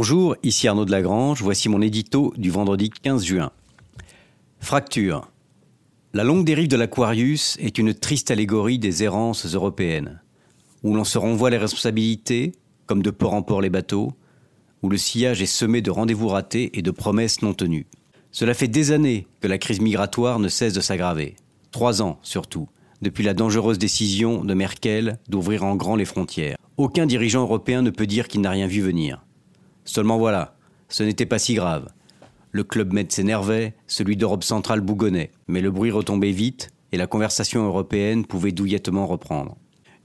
Bonjour, ici Arnaud de Lagrange, voici mon édito du vendredi 15 juin. Fracture. La longue dérive de l'Aquarius est une triste allégorie des errances européennes, où l'on se renvoie les responsabilités, comme de port en port les bateaux, où le sillage est semé de rendez-vous ratés et de promesses non tenues. Cela fait des années que la crise migratoire ne cesse de s'aggraver. Trois ans surtout, depuis la dangereuse décision de Merkel d'ouvrir en grand les frontières. Aucun dirigeant européen ne peut dire qu'il n'a rien vu venir. Seulement voilà, ce n'était pas si grave. Le club Med s'énervait, celui d'Europe centrale bougonnait, mais le bruit retombait vite et la conversation européenne pouvait douillettement reprendre.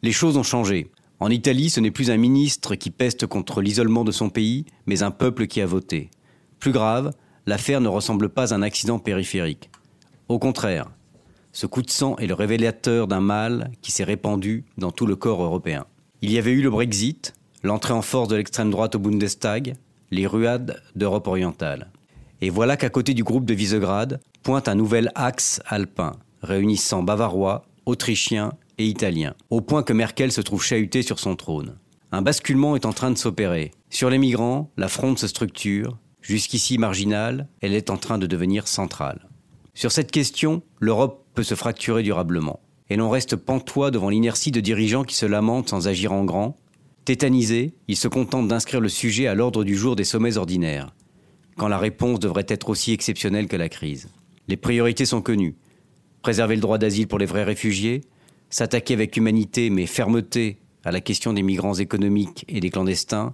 Les choses ont changé. En Italie, ce n'est plus un ministre qui peste contre l'isolement de son pays, mais un peuple qui a voté. Plus grave, l'affaire ne ressemble pas à un accident périphérique. Au contraire, ce coup de sang est le révélateur d'un mal qui s'est répandu dans tout le corps européen. Il y avait eu le Brexit, l'entrée en force de l'extrême droite au Bundestag, les ruades d'Europe orientale. Et voilà qu'à côté du groupe de Visegrad pointe un nouvel axe alpin, réunissant Bavarois, Autrichiens et Italiens, au point que Merkel se trouve chahutée sur son trône. Un basculement est en train de s'opérer. Sur les migrants, la fronde se structure. Jusqu'ici marginale, elle est en train de devenir centrale. Sur cette question, l'Europe peut se fracturer durablement. Et l'on reste pantois devant l'inertie de dirigeants qui se lamentent sans agir en grand, Tétanisés, ils se contentent d'inscrire le sujet à l'ordre du jour des sommets ordinaires, quand la réponse devrait être aussi exceptionnelle que la crise. Les priorités sont connues. Préserver le droit d'asile pour les vrais réfugiés, s'attaquer avec humanité mais fermeté à la question des migrants économiques et des clandestins,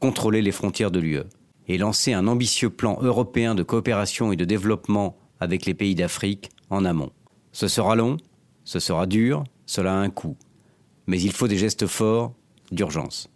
contrôler les frontières de l'UE, et lancer un ambitieux plan européen de coopération et de développement avec les pays d'Afrique en amont. Ce sera long, ce sera dur, cela a un coût. Mais il faut des gestes forts d'urgence.